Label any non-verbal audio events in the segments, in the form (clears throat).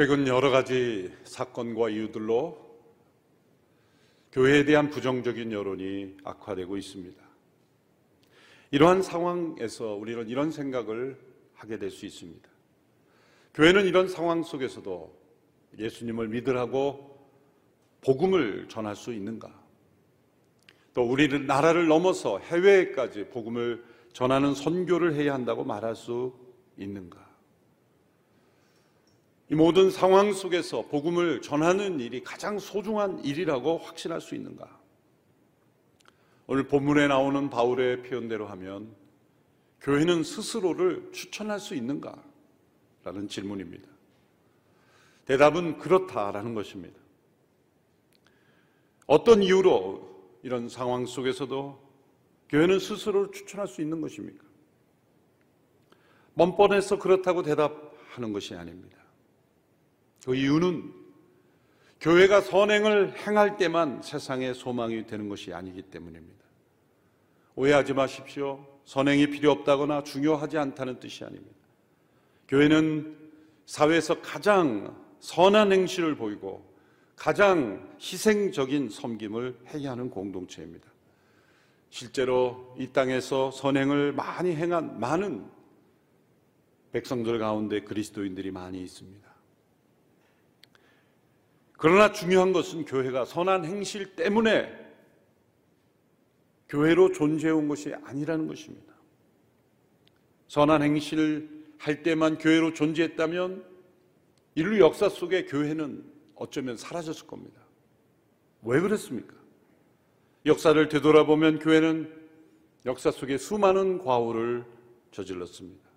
최근 여러 가지 사건과 이유들로 교회에 대한 부정적인 여론이 악화되고 있습니다. 이러한 상황에서 우리는 이런 생각을 하게 될 수 있습니다. 교회는 이런 상황 속에서도 예수님을 믿으라고 복음을 전할 수 있는가? 또 우리는 나라를 넘어서 해외까지 복음을 전하는 선교를 해야 한다고 말할 수 있는가? 이 모든 상황 속에서 복음을 전하는 일이 가장 소중한 일이라고 확신할 수 있는가? 오늘 본문에 나오는 바울의 표현대로 하면 교회는 스스로를 추천할 수 있는가? 라는 질문입니다. 대답은 그렇다라는 것입니다. 어떤 이유로 이런 상황 속에서도 교회는 스스로를 추천할 수 있는 것입니까? 뻔뻔해서 그렇다고 대답하는 것이 아닙니다. 그 이유는 교회가 선행을 행할 때만 세상의 소망이 되는 것이 아니기 때문입니다. 오해하지 마십시오. 선행이 필요 없다거나 중요하지 않다는 뜻이 아닙니다. 교회는 사회에서 가장 선한 행실을 보이고 가장 희생적인 섬김을 해야 하는 공동체입니다. 실제로 이 땅에서 선행을 많이 행한 많은 백성들 가운데 그리스도인들이 많이 있습니다. 그러나 중요한 것은 교회가 선한 행실 때문에 교회로 존재해 온 것이 아니라는 것입니다. 선한 행실을 할 때만 교회로 존재했다면 인류 역사 속에 교회는 어쩌면 사라졌을 겁니다. 왜 그랬습니까? 역사를 되돌아보면 교회는 역사 속에 수많은 과오를 저질렀습니다.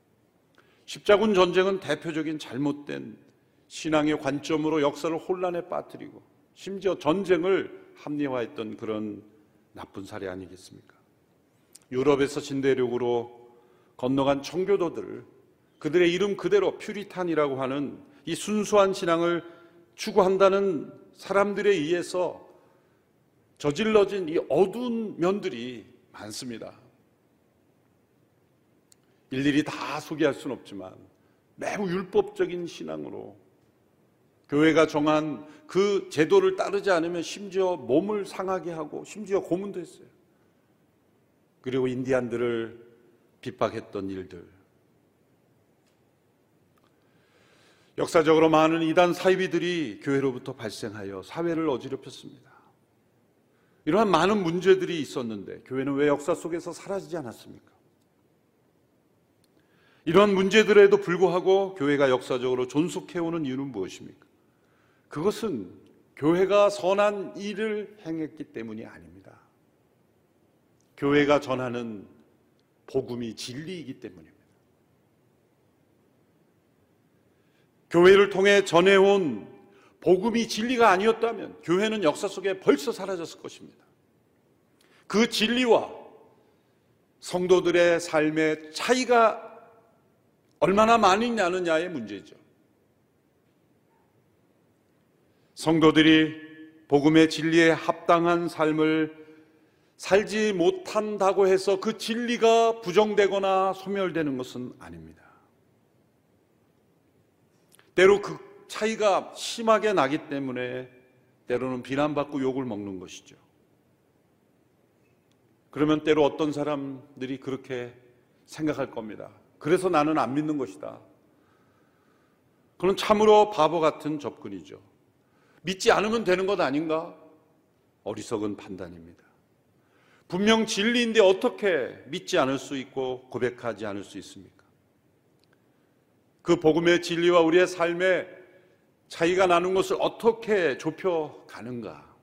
십자군 전쟁은 대표적인 잘못된 신앙의 관점으로 역사를 혼란에 빠뜨리고 심지어 전쟁을 합리화했던 그런 나쁜 사례 아니겠습니까? 유럽에서 진대륙으로 건너간 청교도들 그들의 이름 그대로 퓨리탄이라고 하는 이 순수한 신앙을 추구한다는 사람들에 의해서 저질러진 이 어두운 면들이 많습니다. 일일이 다 소개할 수는 없지만 매우 율법적인 신앙으로 교회가 정한 그 제도를 따르지 않으면 심지어 몸을 상하게 하고 심지어 고문도 했어요. 그리고 인디안들을 핍박했던 일들. 역사적으로 많은 이단 사이비들이 교회로부터 발생하여 사회를 어지럽혔습니다. 이러한 많은 문제들이 있었는데 교회는 왜 역사 속에서 사라지지 않았습니까? 이러한 문제들에도 불구하고 교회가 역사적으로 존속해오는 이유는 무엇입니까? 그것은 교회가 선한 일을 행했기 때문이 아닙니다. 교회가 전하는 복음이 진리이기 때문입니다. 교회를 통해 전해온 복음이 진리가 아니었다면 교회는 역사 속에 벌써 사라졌을 것입니다. 그 진리와 성도들의 삶의 차이가 얼마나 많이 나느냐의 문제죠. 성도들이 복음의 진리에 합당한 삶을 살지 못한다고 해서 그 진리가 부정되거나 소멸되는 것은 아닙니다. 때로 그 차이가 심하게 나기 때문에 때로는 비난받고 욕을 먹는 것이죠. 그러면 때로 어떤 사람들이 그렇게 생각할 겁니다. 그래서 나는 안 믿는 것이다. 그건 참으로 바보 같은 접근이죠. 믿지 않으면 되는 것 아닌가? 어리석은 판단입니다. 분명 진리인데 어떻게 믿지 않을 수 있고 고백하지 않을 수 있습니까? 그 복음의 진리와 우리의 삶의 차이가 나는 것을 어떻게 좁혀 가는가?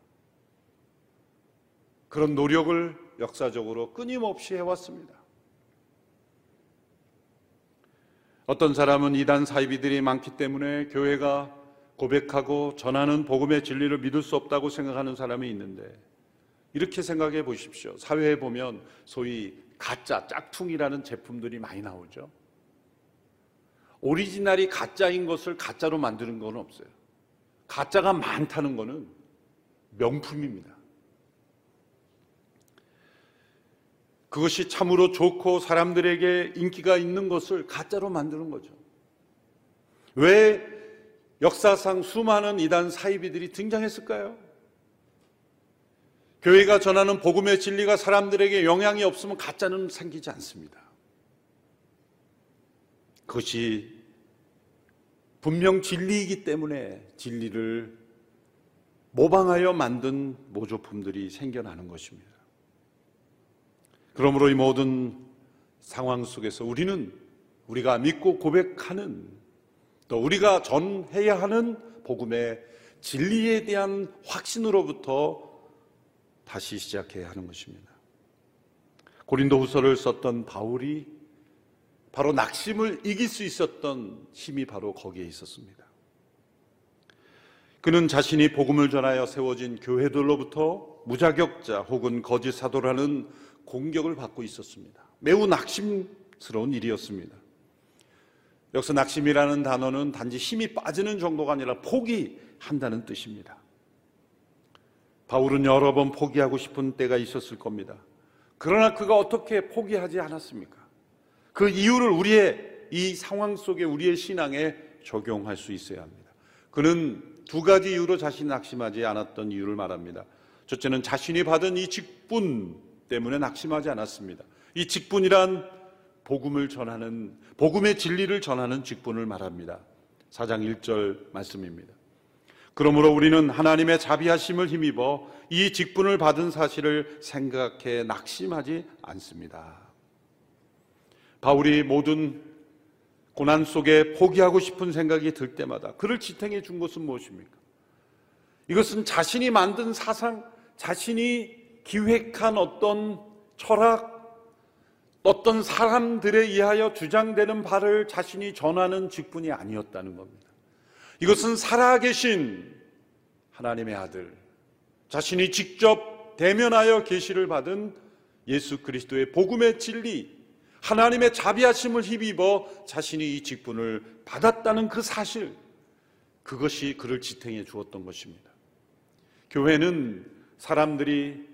그런 노력을 역사적으로 끊임없이 해왔습니다. 어떤 사람은 이단 사이비들이 많기 때문에 교회가 고백하고 전하는 복음의 진리를 믿을 수 없다고 생각하는 사람이 있는데 이렇게 생각해 보십시오. 사회에 보면 소위 가짜, 짝퉁이라는 제품들이 많이 나오죠. 오리지널이 가짜인 것을 가짜로 만드는 건 없어요. 가짜가 많다는 것은 명품입니다. 그것이 참으로 좋고 사람들에게 인기가 있는 것을 가짜로 만드는 거죠. 왜 역사상 수많은 이단 사이비들이 등장했을까요? 교회가 전하는 복음의 진리가 사람들에게 영향이 없으면 가짜는 생기지 않습니다. 그것이 분명 진리이기 때문에 진리를 모방하여 만든 모조품들이 생겨나는 것입니다. 그러므로 이 모든 상황 속에서 우리는 우리가 믿고 고백하는 또 우리가 전해야 하는 복음의 진리에 대한 확신으로부터 다시 시작해야 하는 것입니다. 고린도 후서를 썼던 바울이 바로 낙심을 이길 수 있었던 힘이 바로 거기에 있었습니다. 그는 자신이 복음을 전하여 세워진 교회들로부터 무자격자 혹은 거짓 사도라는 공격을 받고 있었습니다. 매우 낙심스러운 일이었습니다. 여기서 낙심이라는 단어는 단지 힘이 빠지는 정도가 아니라 포기한다는 뜻입니다. 바울은 여러 번 포기하고 싶은 때가 있었을 겁니다. 그러나 그가 어떻게 포기하지 않았습니까? 그 이유를 우리의 이 상황 속에 우리의 신앙에 적용할 수 있어야 합니다. 그는 두 가지 이유로 자신이 낙심하지 않았던 이유를 말합니다. 첫째는 자신이 받은 이 직분 때문에 낙심하지 않았습니다. 이 직분이란 복음을 전하는 복음의 진리를 전하는 직분을 말합니다. 4장 1절 말씀입니다. 그러므로 우리는 하나님의 자비하심을 힘입어 이 직분을 받은 사실을 생각해 낙심하지 않습니다. 바울이 모든 고난 속에 포기하고 싶은 생각이 들 때마다 그를 지탱해 준 것은 무엇입니까? 이것은 자신이 만든 사상, 자신이 기획한 어떤 철학, 어떤 사람들에 의하여 주장되는 바를 자신이 전하는 직분이 아니었다는 겁니다. 이것은 살아계신 하나님의 아들, 자신이 직접 대면하여 계시를 받은 예수 그리스도의 복음의 진리, 하나님의 자비하심을 힘입어 자신이 이 직분을 받았다는 그 사실, 그것이 그를 지탱해 주었던 것입니다. 교회는 사람들이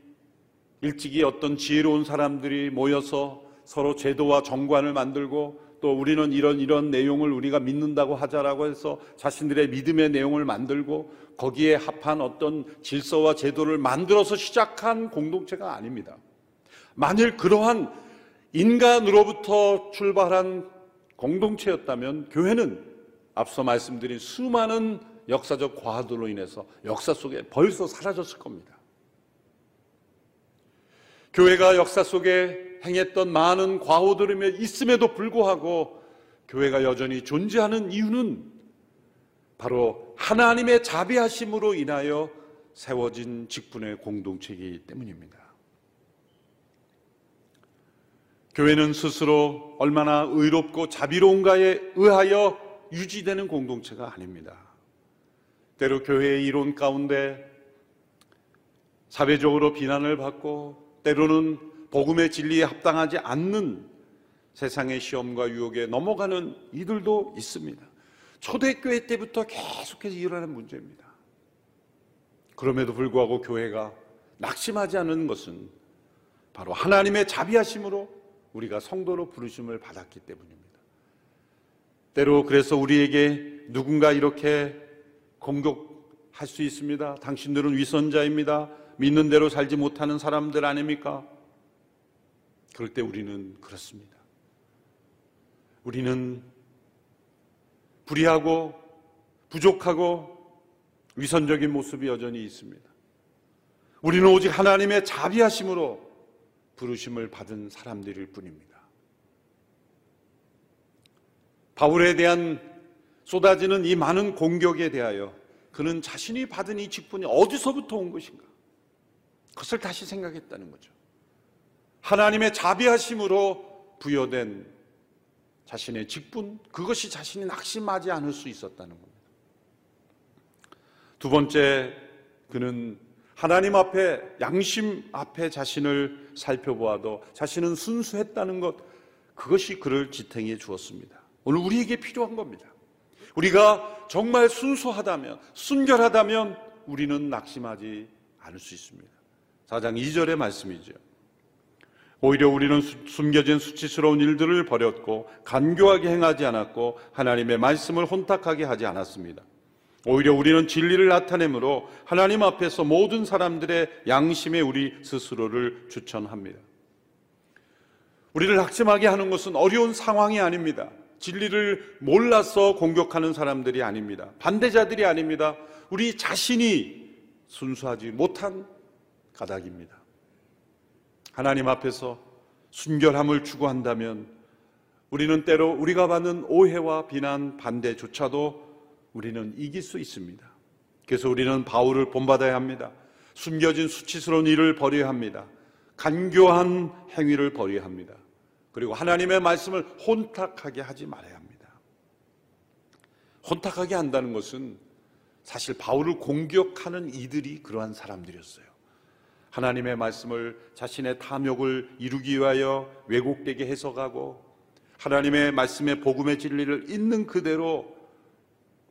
일찍이 어떤 지혜로운 사람들이 모여서 서로 제도와 정관을 만들고 또 우리는 이런 이런 내용을 우리가 믿는다고 하자라고 해서 자신들의 믿음의 내용을 만들고 거기에 합한 어떤 질서와 제도를 만들어서 시작한 공동체가 아닙니다. 만일 그러한 인간으로부터 출발한 공동체였다면 교회는 앞서 말씀드린 수많은 역사적 과도로 인해서 역사 속에 벌써 사라졌을 겁니다. 교회가 역사 속에 행했던 많은 과오들이 있음에도 불구하고 교회가 여전히 존재하는 이유는 바로 하나님의 자비하심으로 인하여 세워진 직분의 공동체이기 때문입니다. 교회는 스스로 얼마나 의롭고 자비로운가에 의하여 유지되는 공동체가 아닙니다. 때로 교회의 이론 가운데 사회적으로 비난을 받고 때로는 복음의 진리에 합당하지 않는 세상의 시험과 유혹에 넘어가는 이들도 있습니다. 초대교회 때부터 계속해서 일어나는 문제입니다. 그럼에도 불구하고 교회가 낙심하지 않는 것은 바로 하나님의 자비하심으로 우리가 성도로 부르심을 받았기 때문입니다. 때로 그래서 우리에게 누군가 이렇게 공격할 수 있습니다. 당신들은 위선자입니다. 믿는 대로 살지 못하는 사람들 아닙니까? 그럴 때 우리는 그렇습니다. 우리는 불의하고 부족하고 위선적인 모습이 여전히 있습니다. 우리는 오직 하나님의 자비하심으로 부르심을 받은 사람들일 뿐입니다. 바울에 대한 쏟아지는 이 많은 공격에 대하여 그는 자신이 받은 이 직분이 어디서부터 온 것인가? 그것을 다시 생각했다는 거죠. 하나님의 자비하심으로 부여된 자신의 직분, 그것이 자신이 낙심하지 않을 수 있었다는 겁니다. 두 번째, 그는 하나님 앞에 양심 앞에 자신을 살펴보아도 자신은 순수했다는 것 그것이 그를 지탱해 주었습니다. 오늘 우리에게 필요한 겁니다. 우리가 정말 순수하다면 순결하다면 우리는 낙심하지 않을 수 있습니다. 4장 2절의 말씀이죠. 오히려 우리는 숨겨진 수치스러운 일들을 버렸고 간교하게 행하지 않았고 하나님의 말씀을 혼탁하게 하지 않았습니다. 오히려 우리는 진리를 나타내므로 하나님 앞에서 모든 사람들의 양심에 우리 스스로를 추천합니다. 우리를 낙심하게 하는 것은 어려운 상황이 아닙니다. 진리를 몰라서 공격하는 사람들이 아닙니다. 반대자들이 아닙니다. 우리 자신이 순수하지 못한 가닥입니다. 하나님 앞에서 순결함을 추구한다면 우리는 때로 우리가 받는 오해와 비난, 반대조차도 우리는 이길 수 있습니다. 그래서 우리는 바울을 본받아야 합니다. 숨겨진 수치스러운 일을 버려야 합니다. 간교한 행위를 버려야 합니다. 그리고 하나님의 말씀을 혼탁하게 하지 말아야 합니다. 혼탁하게 한다는 것은 사실 바울을 공격하는 이들이 그러한 사람들이었어요. 하나님의 말씀을 자신의 탐욕을 이루기 위하여 왜곡되게 해석하고 하나님의 말씀의 복음의 진리를 있는 그대로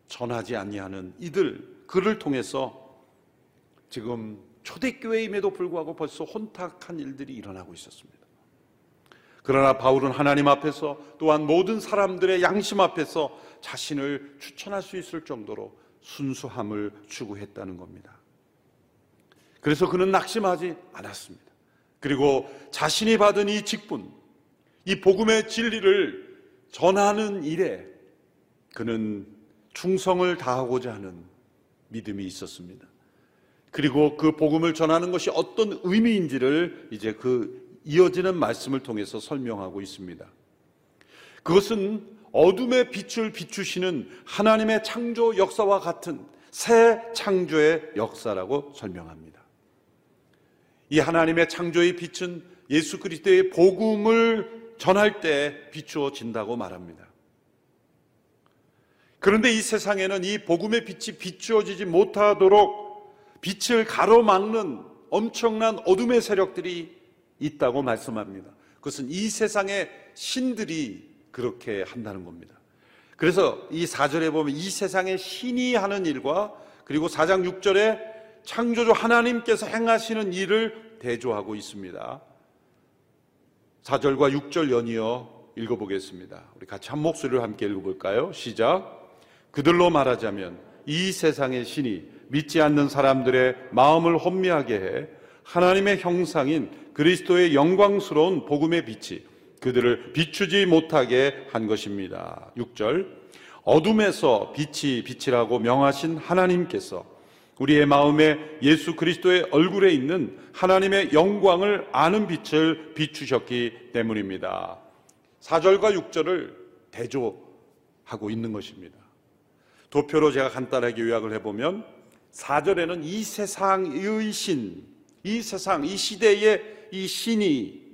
전하지 아니하는 이들 그를 통해서 지금 초대교회임에도 불구하고 벌써 혼탁한 일들이 일어나고 있었습니다. 그러나 바울은 하나님 앞에서 또한 모든 사람들의 양심 앞에서 자신을 추천할 수 있을 정도로 순수함을 추구했다는 겁니다. 그래서 그는 낙심하지 않았습니다. 그리고 자신이 받은 이 직분, 이 복음의 진리를 전하는 일에 그는 충성을 다하고자 하는 믿음이 있었습니다. 그리고 그 복음을 전하는 것이 어떤 의미인지를 이제 그 이어지는 말씀을 통해서 설명하고 있습니다. 그것은 어둠의 빛을 비추시는 하나님의 창조 역사와 같은 새 창조의 역사라고 설명합니다. 이 하나님의 창조의 빛은 예수 그리스도의 복음을 전할 때 비추어진다고 말합니다. 그런데 이 세상에는 이 복음의 빛이 비추어지지 못하도록 빛을 가로막는 엄청난 어둠의 세력들이 있다고 말씀합니다. 그것은 이 세상의 신들이 그렇게 한다는 겁니다. 그래서 이 4절에 보면 이 세상의 신이 하는 일과 그리고 4장 6절에 창조주 하나님께서 행하시는 일을 대조하고 있습니다. 4절과 6절 연이어 읽어보겠습니다. 우리 같이 한 목소리로 함께 읽어볼까요? 시작. 그들로 말하자면 이 세상의 신이 믿지 않는 사람들의 마음을 혼미하게 해 하나님의 형상인 그리스도의 영광스러운 복음의 빛이 그들을 비추지 못하게 한 것입니다. 6절. 어둠에서 빛이 빛이라고 명하신 하나님께서 우리의 마음에 예수 그리스도의 얼굴에 있는 하나님의 영광을 아는 빛을 비추셨기 때문입니다. 4절과 6절을 대조하고 있는 것입니다. 도표로 제가 간단하게 요약을 해보면 4절에는 이 세상의 신, 이 세상, 이 시대의 이 신이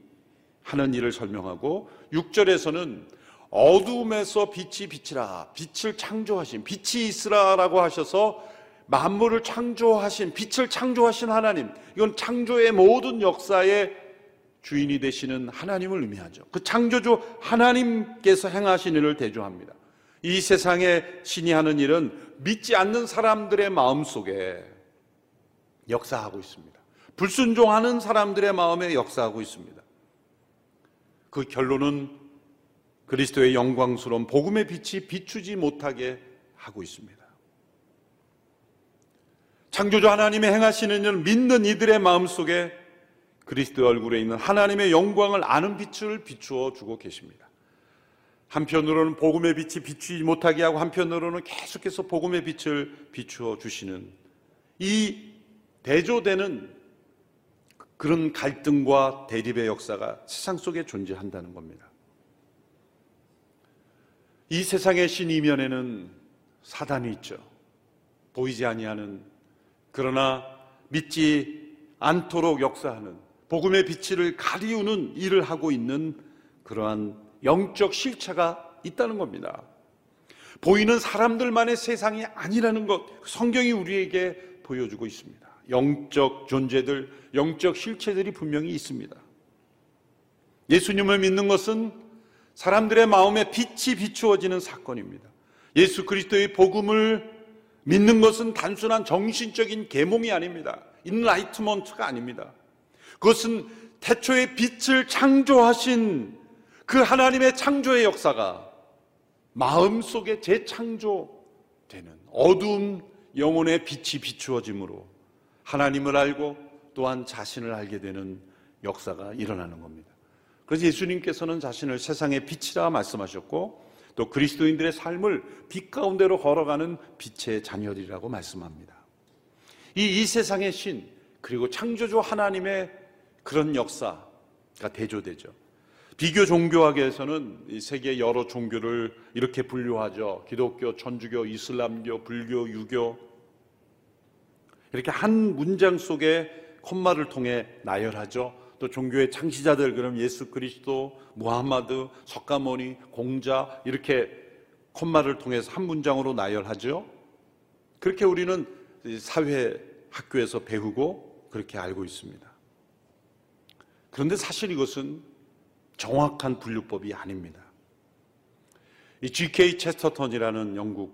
하는 일을 설명하고 6절에서는 어둠에서 빛이 빛이라 빛을 창조하신 빛이 있으라라고 하셔서 만물을 창조하신 빛을 창조하신 하나님 이건 창조의 모든 역사의 주인이 되시는 하나님을 의미하죠. 그 창조주 하나님께서 행하신 일을 대조합니다. 이 세상에 신이 하는 일은 믿지 않는 사람들의 마음 속에 역사하고 있습니다. 불순종하는 사람들의 마음에 역사하고 있습니다. 그 결론은 그리스도의 영광스러운 복음의 빛이 비추지 못하게 하고 있습니다. 창조주 하나님의 행하시는 일 믿는 이들의 마음 속에 그리스도 얼굴에 있는 하나님의 영광을 아는 빛을 비추어 주고 계십니다. 한편으로는 복음의 빛이 비추지 못하게 하고 한편으로는 계속해서 복음의 빛을 비추어 주시는 이 대조되는 그런 갈등과 대립의 역사가 세상 속에 존재한다는 겁니다. 이 세상의 신 이면에는 사단이 있죠. 보이지 아니하는 그러나 믿지 않도록 역사하는 복음의 빛을 가리우는 일을 하고 있는 그러한 영적 실체가 있다는 겁니다. 보이는 사람들만의 세상이 아니라는 것 성경이 우리에게 보여주고 있습니다. 영적 존재들, 영적 실체들이 분명히 있습니다. 예수님을 믿는 것은 사람들의 마음에 빛이 비추어지는 사건입니다. 예수 그리스도의 복음을 믿는 것은 단순한 정신적인 계몽이 아닙니다. 인라이트먼트가 아닙니다. 그것은 태초에 빛을 창조하신 그 하나님의 창조의 역사가 마음 속에 재창조 되는 어두운 영혼의 빛이 비추어짐으로 하나님을 알고 또한 자신을 알게 되는 역사가 일어나는 겁니다. 그래서 예수님께서는 자신을 세상의 빛이라 말씀하셨고 또 그리스도인들의 삶을 빛 가운데로 걸어가는 빛의 자녀들이라고 말씀합니다. 이, 이 세상의 신 그리고 창조주 하나님의 그런 역사가 대조되죠. 비교 종교학에서는 세계 여러 종교를 이렇게 분류하죠. 기독교, 천주교, 이슬람교, 불교, 유교. 이렇게 한 문장 속에 콤마를 통해 나열하죠. 또 종교의 창시자들, 그럼 예수 그리스도, 무함마드, 석가모니, 공자, 이렇게 콤마를 통해서 한 문장으로 나열하죠. 그렇게 우리는 사회 학교에서 배우고 그렇게 알고 있습니다. 그런데 사실 이것은 정확한 분류법이 아닙니다. 이 G.K. 체스터턴이라는 영국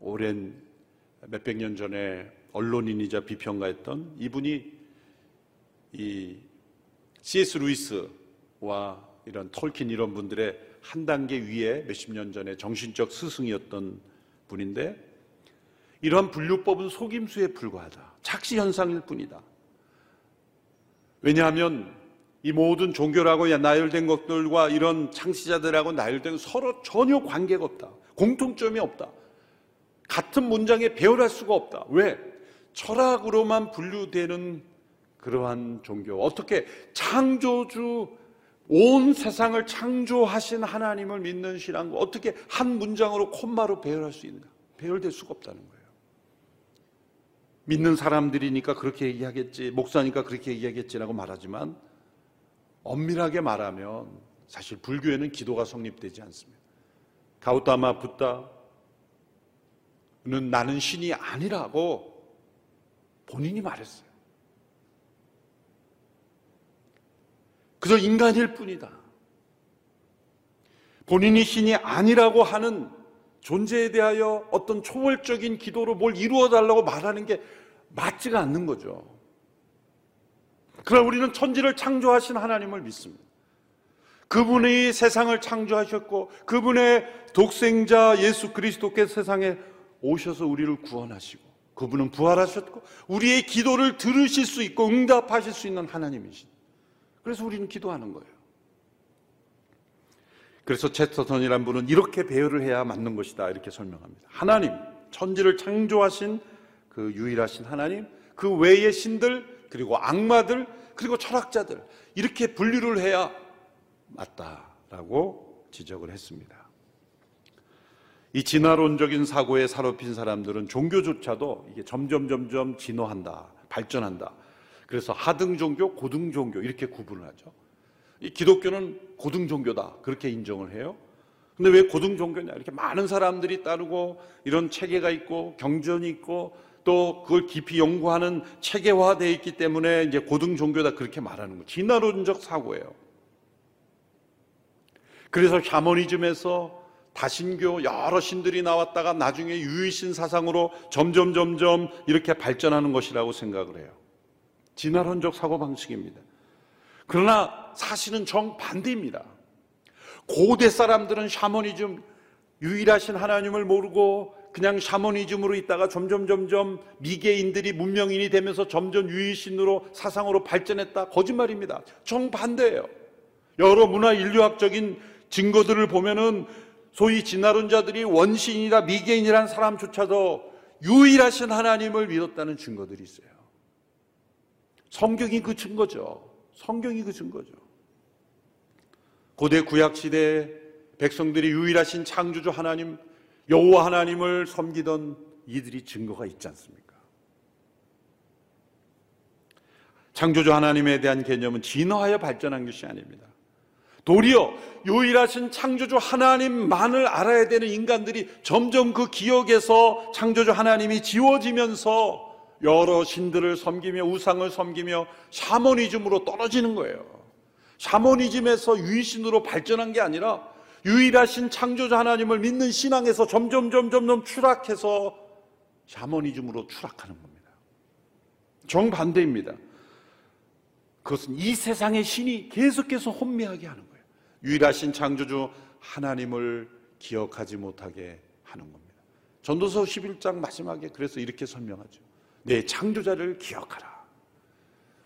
오랜 몇백 년 전에 언론인이자 비평가였던 이분이 이 C.S. 루이스와 이런 톨킨 이런 분들의 한 단계 위에 몇십 년 전에 정신적 스승이었던 분인데 이러한 분류법은 속임수에 불과하다. 착시 현상일 뿐이다. 왜냐하면 이 모든 종교라고 나열된 것들과 이런 창시자들하고 나열된 서로 전혀 관계가 없다. 공통점이 없다. 같은 문장에 배열할 수가 없다. 왜? 철학으로만 분류되는 그러한 종교. 어떻게 창조주 온 세상을 창조하신 하나님을 믿는 신앙과 어떻게 한 문장으로 콤마로 배열할 수 있는가? 배열될 수가 없다는 거예요. 믿는 사람들이니까 그렇게 얘기하겠지, 목사니까 그렇게 얘기하겠지라고 말하지만 엄밀하게 말하면 사실 불교에는 기도가 성립되지 않습니다. 가우타마 붓다는 나는 신이 아니라고 본인이 말했어요. 그저 인간일 뿐이다. 본인이 신이 아니라고 하는 존재에 대하여 어떤 초월적인 기도로 뭘 이루어 달라고 말하는 게 맞지가 않는 거죠. 그러나 우리는 천지를 창조하신 하나님을 믿습니다. 그분이 세상을 창조하셨고 그분의 독생자 예수 그리스도께서 세상에 오셔서 우리를 구원하시고 그분은 부활하셨고 우리의 기도를 들으실 수 있고 응답하실 수 있는 하나님이신. 그래서 우리는 기도하는 거예요. 그래서 체스터턴이란 분은 이렇게 배열을 해야 맞는 것이다 이렇게 설명합니다. 하나님, 천지를 창조하신 그 유일하신 하나님, 그 외의 신들 그리고 악마들, 그리고 철학자들 이렇게 분류를 해야 맞다라고 지적을 했습니다. 이 진화론적인 사고에 사로핀 사람들은 종교조차도 이게 점점 점점 진화한다, 발전한다. 그래서 하등 종교, 고등 종교 이렇게 구분을 하죠. 이 기독교는 고등 종교다 그렇게 인정을 해요. 근데 왜 고등 종교냐? 이렇게 많은 사람들이 따르고 이런 체계가 있고 경전이 있고 또 그걸 깊이 연구하는 체계화되어 있기 때문에 이제 고등 종교다 그렇게 말하는 거예요. 진화론적 사고예요. 그래서 샤머니즘에서 다신교 여러 신들이 나왔다가 나중에 유일신 사상으로 점점 점점 이렇게 발전하는 것이라고 생각을 해요. 진화론적 사고 방식입니다. 그러나 사실은 정반대입니다. 고대 사람들은 샤머니즘 유일하신 하나님을 모르고 그냥 샤머니즘으로 있다가 점점 점점 미개인들이 문명인이 되면서 점점 유일신으로 사상으로 발전했다. 거짓말입니다. 정반대예요. 여러 문화 인류학적인 증거들을 보면은 소위 진화론자들이 원신이나 미개인이라는 사람조차도 유일하신 하나님을 믿었다는 증거들이 있어요. 성경이 그 증거죠. 성경이 그 증거죠. 고대 구약 시대 백성들이 유일하신 창조주 하나님 여호와 하나님을 섬기던 이들이 증거가 있지 않습니까? 창조주 하나님에 대한 개념은 진화하여 발전한 것이 아닙니다. 도리어 유일하신 창조주 하나님만을 알아야 되는 인간들이 점점 그 기억에서 창조주 하나님이 지워지면서 여러 신들을 섬기며 우상을 섬기며 샤머니즘으로 떨어지는 거예요. 샤머니즘에서 유일신으로 발전한 게 아니라 유일하신 창조자 하나님을 믿는 신앙에서 점점 점점 추락해서 샤머니즘으로 추락하는 겁니다. 정반대입니다. 그것은 이 세상의 신이 계속해서 혼미하게 하는 거예요. 유일하신 창조주 하나님을 기억하지 못하게 하는 겁니다. 전도서 11장 마지막에 그래서 이렇게 설명하죠. 내 창조자를 기억하라.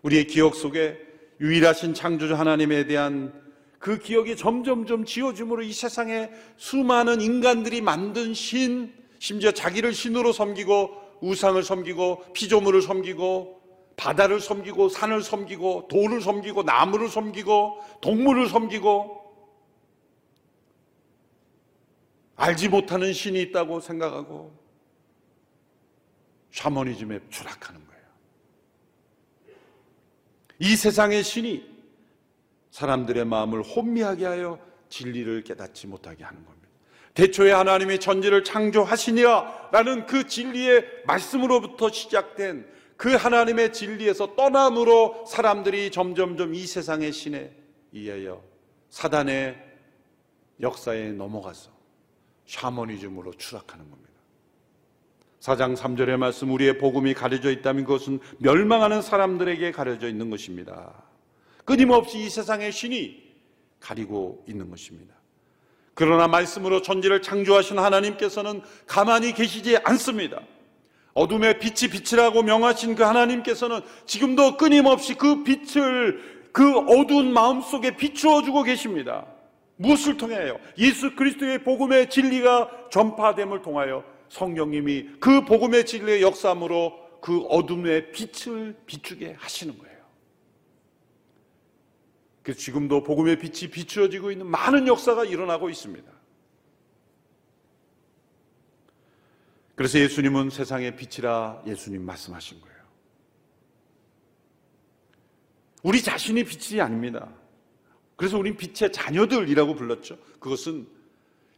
우리의 기억 속에 유일하신 창조자 하나님에 대한 그 기억이 점점점 지워짐으로 이 세상에 수많은 인간들이 만든 신, 심지어 자기를 신으로 섬기고 우상을 섬기고 피조물을 섬기고 바다를 섬기고 산을 섬기고 돌을 섬기고 나무를 섬기고 동물을 섬기고 알지 못하는 신이 있다고 생각하고 샤머니즘에 추락하는 거예요. 이 세상의 신이 사람들의 마음을 혼미하게 하여 진리를 깨닫지 못하게 하는 겁니다. 대초에 하나님이 전지를 창조하시니라라는 그 진리의 말씀으로부터 시작된 그 하나님의 진리에서 떠남으로 사람들이 점점점 이 세상의 신에 의하여 사단의 역사에 넘어가서 샤머니즘으로 추락하는 겁니다. 4장 3절의 말씀 우리의 복음이 가려져 있다면 그것은 멸망하는 사람들에게 가려져 있는 것입니다. 끊임없이 이 세상의 신이 가리고 있는 것입니다. 그러나 말씀으로 전지를 창조하신 하나님께서는 가만히 계시지 않습니다. 어둠의 빛이 빛이라고 명하신 그 하나님께서는 지금도 끊임없이 그 빛을 그 어두운 마음 속에 비추어 주고 계십니다. 무엇을 통하여? 예수 그리스도의 복음의 진리가 전파됨을 통하여 성령님이 그 복음의 진리의 역사함으로 그 어둠의 빛을 비추게 하시는 거예요. 그래서 지금도 복음의 빛이 비추어지고 있는 많은 역사가 일어나고 있습니다. 그래서 예수님은 세상의 빛이라 예수님 말씀하신 거예요. 우리 자신이 빛이 아닙니다. 그래서 우린 빛의 자녀들이라고 불렀죠. 그것은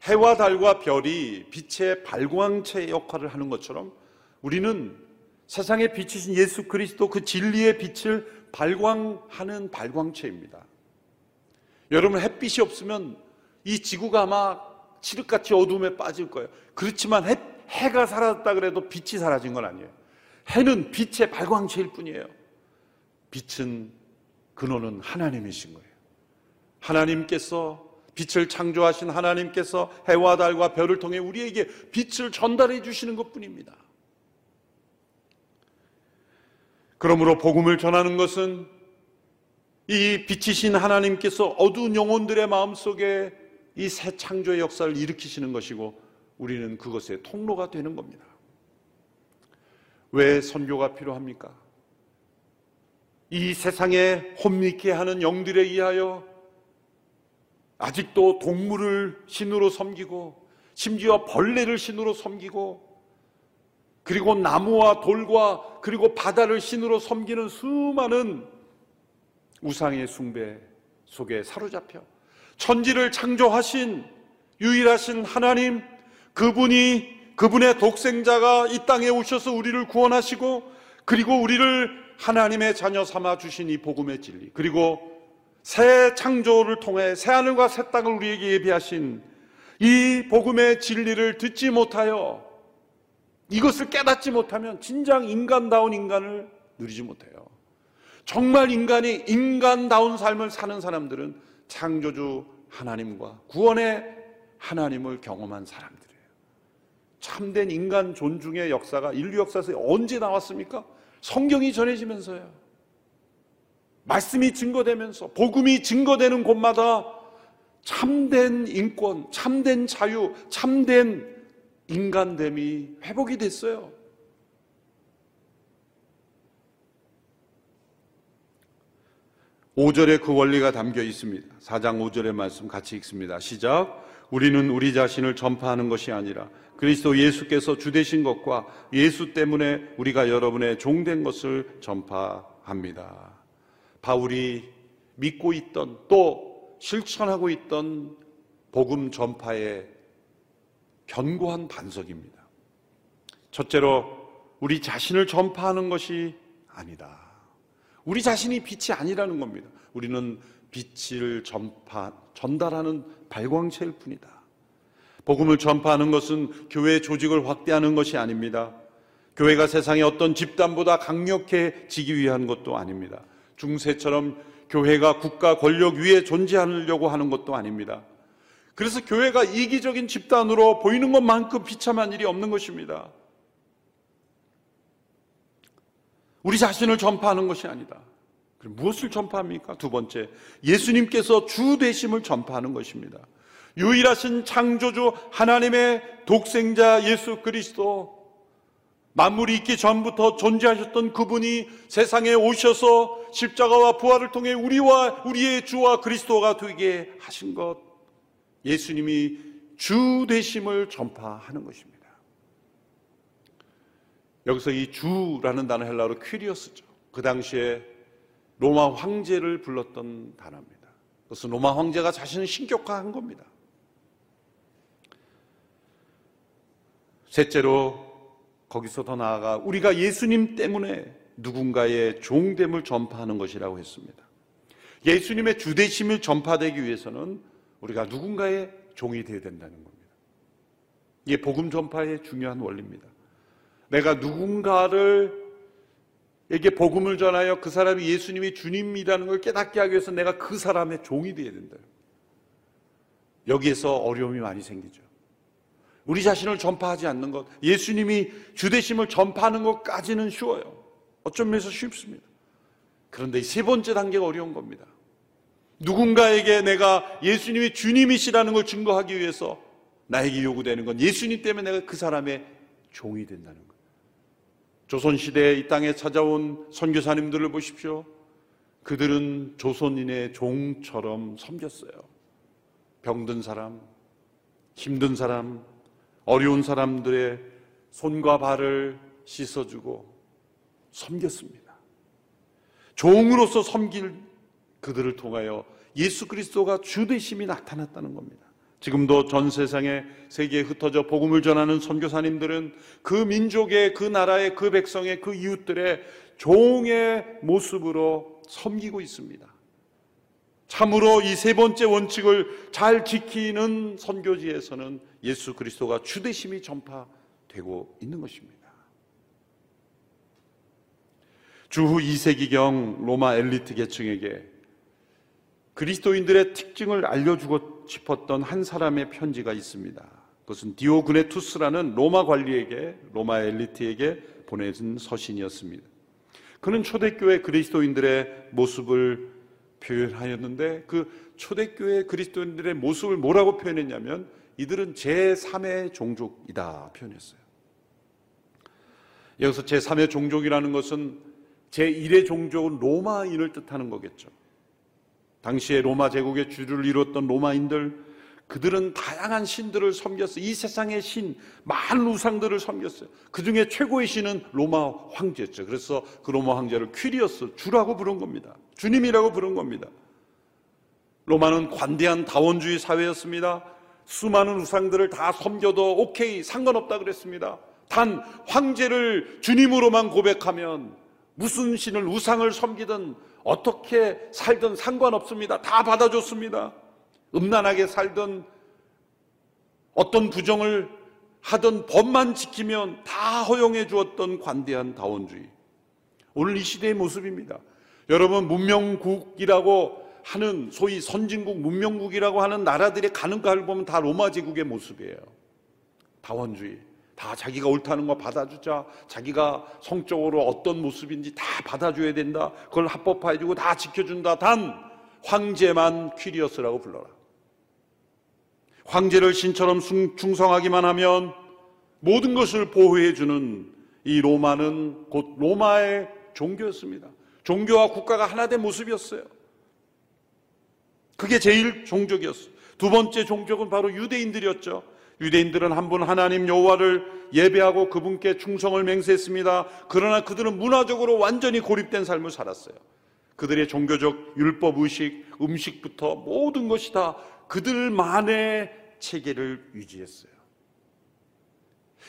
해와 달과 별이 빛의 발광체 역할을 하는 것처럼 우리는 세상에 비치신 예수 그리스도 그 진리의 빛을 발광하는 발광체입니다. 여러분 햇빛이 없으면 이 지구가 아마 칠흑같이 어둠에 빠질 거예요. 그렇지만 해, 해가 사라졌다 그래도 빛이 사라진 건 아니에요. 해는 빛의 발광체일 뿐이에요. 빛은 근원은 하나님이신 거예요. 하나님께서 빛을 창조하신 하나님께서 해와 달과 별을 통해 우리에게 빛을 전달해 주시는 것 뿐입니다. 그러므로 복음을 전하는 것은 이 빛이신 하나님께서 어두운 영혼들의 마음 속에 이 새 창조의 역사를 일으키시는 것이고 우리는 그것의 통로가 되는 겁니다. 왜 선교가 필요합니까? 이 세상에 혼미케 하는 영들에 의하여 아직도 동물을 신으로 섬기고 심지어 벌레를 신으로 섬기고 그리고 나무와 돌과 그리고 바다를 신으로 섬기는 수많은 우상의 숭배 속에 사로잡혀 천지를 창조하신 유일하신 하나님 그분이 그분의 독생자가 이 땅에 오셔서 우리를 구원하시고 그리고 우리를 하나님의 자녀 삼아 주신 이 복음의 진리 그리고 새 창조를 통해 새 하늘과 새 땅을 우리에게 예비하신 이 복음의 진리를 듣지 못하여 이것을 깨닫지 못하면 진정 인간다운 인간을 누리지 못해요. 정말 인간이 인간다운 삶을 사는 사람들은 창조주 하나님과 구원의 하나님을 경험한 사람들이에요. 참된 인간 존중의 역사가 인류 역사에서 언제 나왔습니까? 성경이 전해지면서요. 말씀이 증거되면서 복음이 증거되는 곳마다 참된 인권, 참된 자유, 참된 인간됨이 회복이 됐어요. 5절에 그 원리가 담겨 있습니다. 4장 5절의 말씀 같이 읽습니다. 시작. 우리는 우리 자신을 전파하는 것이 아니라 그리스도 예수께서 주되신 것과 예수 때문에 우리가 여러분의 종된 것을 전파합니다. 바울이 믿고 있던 또 실천하고 있던 복음 전파의 견고한 반석입니다. 첫째로 우리 자신을 전파하는 것이 아니다. 우리 자신이 빛이 아니라는 겁니다. 우리는 빛을 전파, 전달하는 발광체일 뿐이다. 복음을 전파하는 것은 교회 조직을 확대하는 것이 아닙니다. 교회가 세상의 어떤 집단보다 강력해지기 위한 것도 아닙니다. 중세처럼 교회가 국가 권력 위에 존재하려고 하는 것도 아닙니다. 그래서 교회가 이기적인 집단으로 보이는 것만큼 비참한 일이 없는 것입니다. 우리 자신을 전파하는 것이 아니다. 무엇을 전파합니까? 두 번째, 예수님께서 주 되심을 전파하는 것입니다. 유일하신 창조주 하나님의 독생자 예수 그리스도 만물이 있기 전부터 존재하셨던 그분이 세상에 오셔서 십자가와 부활을 통해 우리와 우리의 주와 그리스도가 되게 하신 것 예수님이 주 되심을 전파하는 것입니다. 여기서 이 주라는 단어 헬라로 퀴리어스죠. 그 당시에 로마 황제를 불렀던 단어입니다. 그것은 로마 황제가 자신을 신격화한 겁니다. 셋째로 거기서 더 나아가 우리가 예수님 때문에 누군가의 종됨을 전파하는 것이라고 했습니다. 예수님의 주대심을 전파되기 위해서는 우리가 누군가의 종이 되어야 된다는 겁니다. 이게 복음 전파의 중요한 원리입니다. 내가 누군가를 에게 복음을 전하여 그 사람이 예수님이 주님이라는 걸 깨닫게 하기 위해서 내가 그 사람의 종이 되어야 된다. 여기에서 어려움이 많이 생기죠. 우리 자신을 전파하지 않는 것, 예수님이 주대심을 전파하는 것까지는 쉬워요. 어쩜 면에서 쉽습니다. 그런데 이 세 번째 단계가 어려운 겁니다. 누군가에게 내가 예수님이 주님이시라는 걸 증거하기 위해서 나에게 요구되는 건 예수님 때문에 내가 그 사람의 종이 된다는 것. 조선시대에 이 땅에 찾아온 선교사님들을 보십시오. 그들은 조선인의 종처럼 섬겼어요. 병든 사람, 힘든 사람, 어려운 사람들의 손과 발을 씻어주고 섬겼습니다. 종으로서 섬길 그들을 통하여 예수 그리스도가 주대심이 나타났다는 겁니다. 지금도 전 세상에 세계에 흩어져 복음을 전하는 선교사님들은 그 민족의 그 나라의 그 백성의 그 이웃들의 종의 모습으로 섬기고 있습니다. 참으로 이 세 번째 원칙을 잘 지키는 선교지에서는 예수 그리스도가 주대심이 전파되고 있는 것입니다. 주후 2세기경 로마 엘리트 계층에게 그리스도인들의 특징을 알려주고 싶었던 한 사람의 편지가 있습니다. 그것은 디오그네투스라는 로마 관리에게, 로마 엘리트에게 보내준 서신이었습니다. 그는 초대교회 그리스도인들의 모습을 표현하였는데 그 초대교회 그리스도인들의 모습을 뭐라고 표현했냐면 이들은 제3의 종족이다 표현했어요. 여기서 제3의 종족이라는 것은 제1의 종족은 로마인을 뜻하는 거겠죠. 당시에 로마 제국의 주를 이뤘던 로마인들 그들은 다양한 신들을 섬겼어요. 이 세상의 신, 많은 우상들을 섬겼어요. 그 중에 최고의 신은 로마 황제였죠. 그래서 그 로마 황제를 퀴리어스, 주라고 부른 겁니다. 주님이라고 부른 겁니다. 로마는 관대한 다원주의 사회였습니다. 수많은 우상들을 다 섬겨도 오케이, 상관없다 그랬습니다. 단 황제를 주님으로만 고백하면 무슨 신을 우상을 섬기든 어떻게 살든 상관없습니다. 다 받아줬습니다. 음란하게 살든 어떤 부정을 하던 법만 지키면 다 허용해 주었던 관대한 다원주의. 오늘 이 시대의 모습입니다. 여러분 문명국이라고 하는 소위 선진국 문명국이라고 하는 나라들의 가는 가를 보면 다 로마 제국의 모습이에요. 다원주의. 다 자기가 옳다는 거 받아주자. 자기가 성적으로 어떤 모습인지 다 받아줘야 된다. 그걸 합법화해주고 다 지켜준다. 단 황제만 퀴리어스라고 불러라. 황제를 신처럼 충성하기만 하면 모든 것을 보호해주는 이 로마는 곧 로마의 종교였습니다. 종교와 국가가 하나 된 모습이었어요. 그게 제일 종족이었어요. 두 번째 종족은 바로 유대인들이었죠. 유대인들은 한 분 하나님 여호와를 예배하고 그분께 충성을 맹세했습니다. 그러나 그들은 문화적으로 완전히 고립된 삶을 살았어요. 그들의 종교적 율법 의식, 음식부터 모든 것이 다 그들만의 체계를 유지했어요.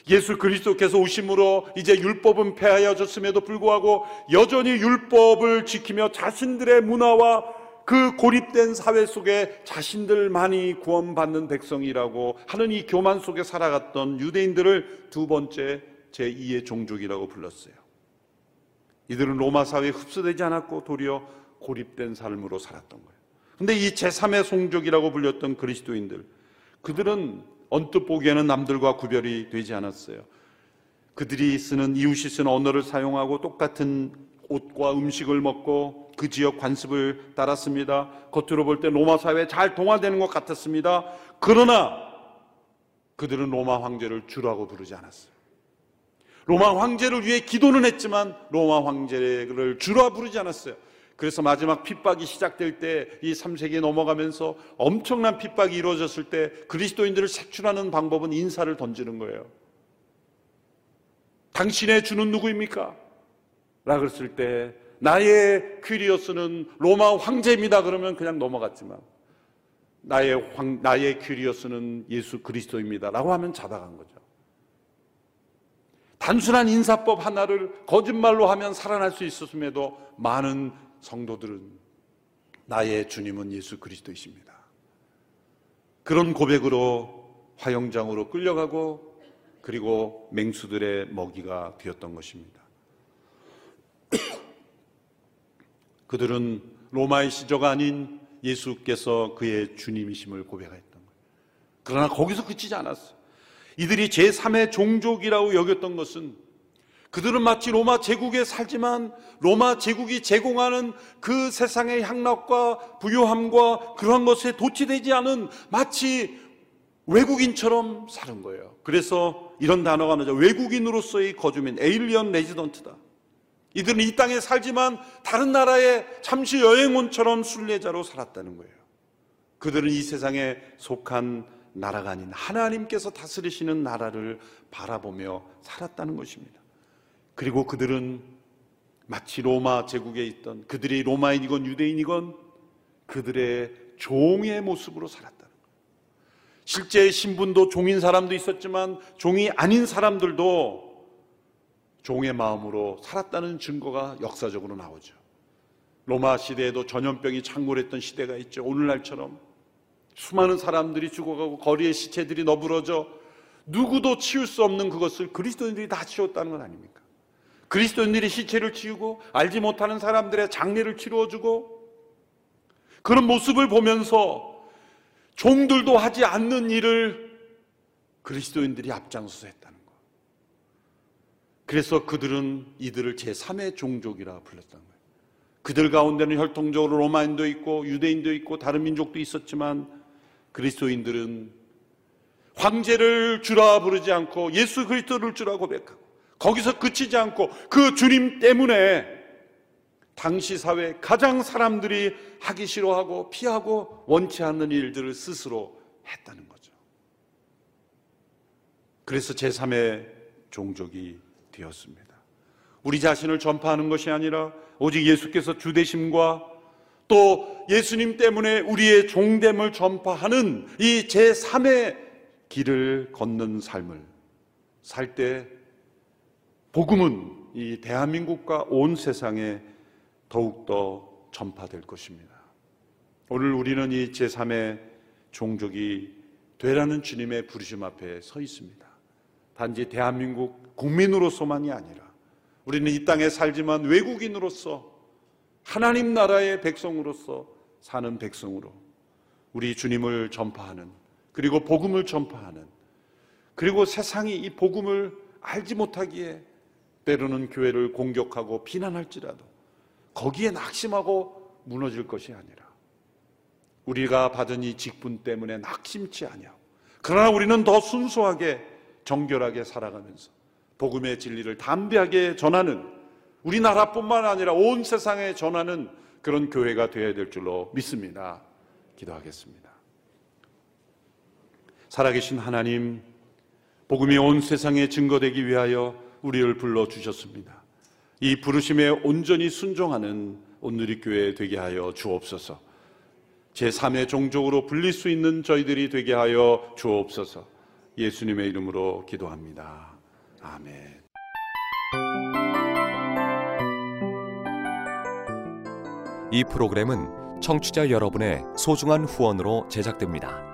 예수 그리스도께서 오심으로 이제 율법은 폐하여졌음에도 불구하고 여전히 율법을 지키며 자신들의 문화와 그 고립된 사회 속에 자신들만이 구원받는 백성이라고 하는 이 교만 속에 살아갔던 유대인들을 두 번째 제2의 종족이라고 불렀어요. 이들은 로마 사회에 흡수되지 않았고 도리어 고립된 삶으로 살았던 거예요. 근데 이 제3의 종족이라고 불렸던 그리스도인들, 그들은 언뜻 보기에는 남들과 구별이 되지 않았어요. 그들이 쓰는 이웃이 쓰는 언어를 사용하고 똑같은 옷과 음식을 먹고 그 지역 관습을 따랐습니다. 겉으로 볼 때 로마 사회에 잘 동화되는 것 같았습니다. 그러나 그들은 로마 황제를 주라고 부르지 않았어요. 로마 황제를 위해 기도는 했지만 로마 황제를 주라 부르지 않았어요. 그래서 마지막 핍박이 시작될 때 이 3세기에 넘어가면서 엄청난 핍박이 이루어졌을 때 그리스도인들을 색출하는 방법은 인사를 던지는 거예요. 당신의 주는 누구입니까? 라 그랬을 때 나의 퀴리어스는 로마 황제입니다. 그러면 그냥 넘어갔지만 나의 황, 나의 퀴리어스는 예수 그리스도입니다. 라고 하면 잡아간 거죠. 단순한 인사법 하나를 거짓말로 하면 살아날 수 있었음에도 많은 성도들은 나의 주님은 예수 그리스도이십니다. 그런 고백으로 화영장으로 끌려가고 그리고 맹수들의 먹이가 되었던 것입니다. (clears throat) 그들은 로마의 시조가 아닌 예수께서 그의 주님이심을 고백했던 거예요. 그러나 거기서 그치지 않았어요. 이들이 제3의 종족이라고 여겼던 것은 그들은 마치 로마 제국에 살지만 로마 제국이 제공하는 그 세상의 향락과 부유함과 그러한 것에 도취되지 않은 마치 외국인처럼 사는 거예요. 그래서 이런 단어가 나죠. 외국인으로서의 거주민, 에일리언 레지던트다. 이들은 이 땅에 살지만 다른 나라에 잠시 여행온처럼 순례자로 살았다는 거예요. 그들은 이 세상에 속한 나라가 아닌 하나님께서 다스리시는 나라를 바라보며 살았다는 것입니다. 그리고 그들은 마치 로마 제국에 있던 그들이 로마인이건 유대인이건 그들의 종의 모습으로 살았다는 거예요. 실제 신분도 종인 사람도 있었지만 종이 아닌 사람들도 종의 마음으로 살았다는 증거가 역사적으로 나오죠. 로마 시대에도 전염병이 창궐했던 시대가 있죠. 오늘날처럼 수많은 사람들이 죽어가고 거리에 시체들이 너부러져 누구도 치울 수 없는 그것을 그리스도인들이 다 치웠다는 건 아닙니까? 그리스도인들이 시체를 치우고 알지 못하는 사람들의 장례를 치루어주고 그런 모습을 보면서 종들도 하지 않는 일을 그리스도인들이 앞장서서 했다. 그래서 그들은 이들을 제3의 종족이라 불렀던 거예요. 그들 가운데는 혈통적으로 로마인도 있고 유대인도 있고 다른 민족도 있었지만 그리스도인들은 황제를 주라 부르지 않고 예수 그리스도를 주라 고백하고 거기서 그치지 않고 그 주님 때문에 당시 사회 가장 사람들이 하기 싫어하고 피하고 원치 않는 일들을 스스로 했다는 거죠. 그래서 제3의 종족이 되었습니다. 우리 자신을 전파하는 것이 아니라 오직 예수께서 주대심과 또 예수님 때문에 우리의 종됨을 전파하는 이 제3의 길을 걷는 삶을 살 때 복음은 이 대한민국과 온 세상에 더욱더 전파될 것입니다. 오늘 우리는 이 제3의 종족이 되라는 주님의 부르심 앞에 서 있습니다. 단지 대한민국 국민으로서만이 아니라 우리는 이 땅에 살지만 외국인으로서 하나님 나라의 백성으로서 사는 백성으로 우리 주님을 전파하는 그리고 복음을 전파하는 그리고 세상이 이 복음을 알지 못하기에 때로는 교회를 공격하고 비난할지라도 거기에 낙심하고 무너질 것이 아니라 우리가 받은 이 직분 때문에 낙심치 아니하고 그러나 우리는 더 순수하게 정결하게 살아가면서 복음의 진리를 담대하게 전하는 우리나라뿐만 아니라 온 세상에 전하는 그런 교회가 되어야 될 줄로 믿습니다. 기도하겠습니다. 살아계신 하나님, 복음이 온 세상에 증거되기 위하여 우리를 불러 주셨습니다. 이 부르심에 온전히 순종하는 오늘의 교회 되게 하여 주옵소서. 제3의 종족으로 불릴 수 있는 저희들이 되게 하여 주옵소서. 예수님의 이름으로 기도합니다. 아멘. 이 프로그램은 청취자 여러분의 소중한 후원으로 제작됩니다.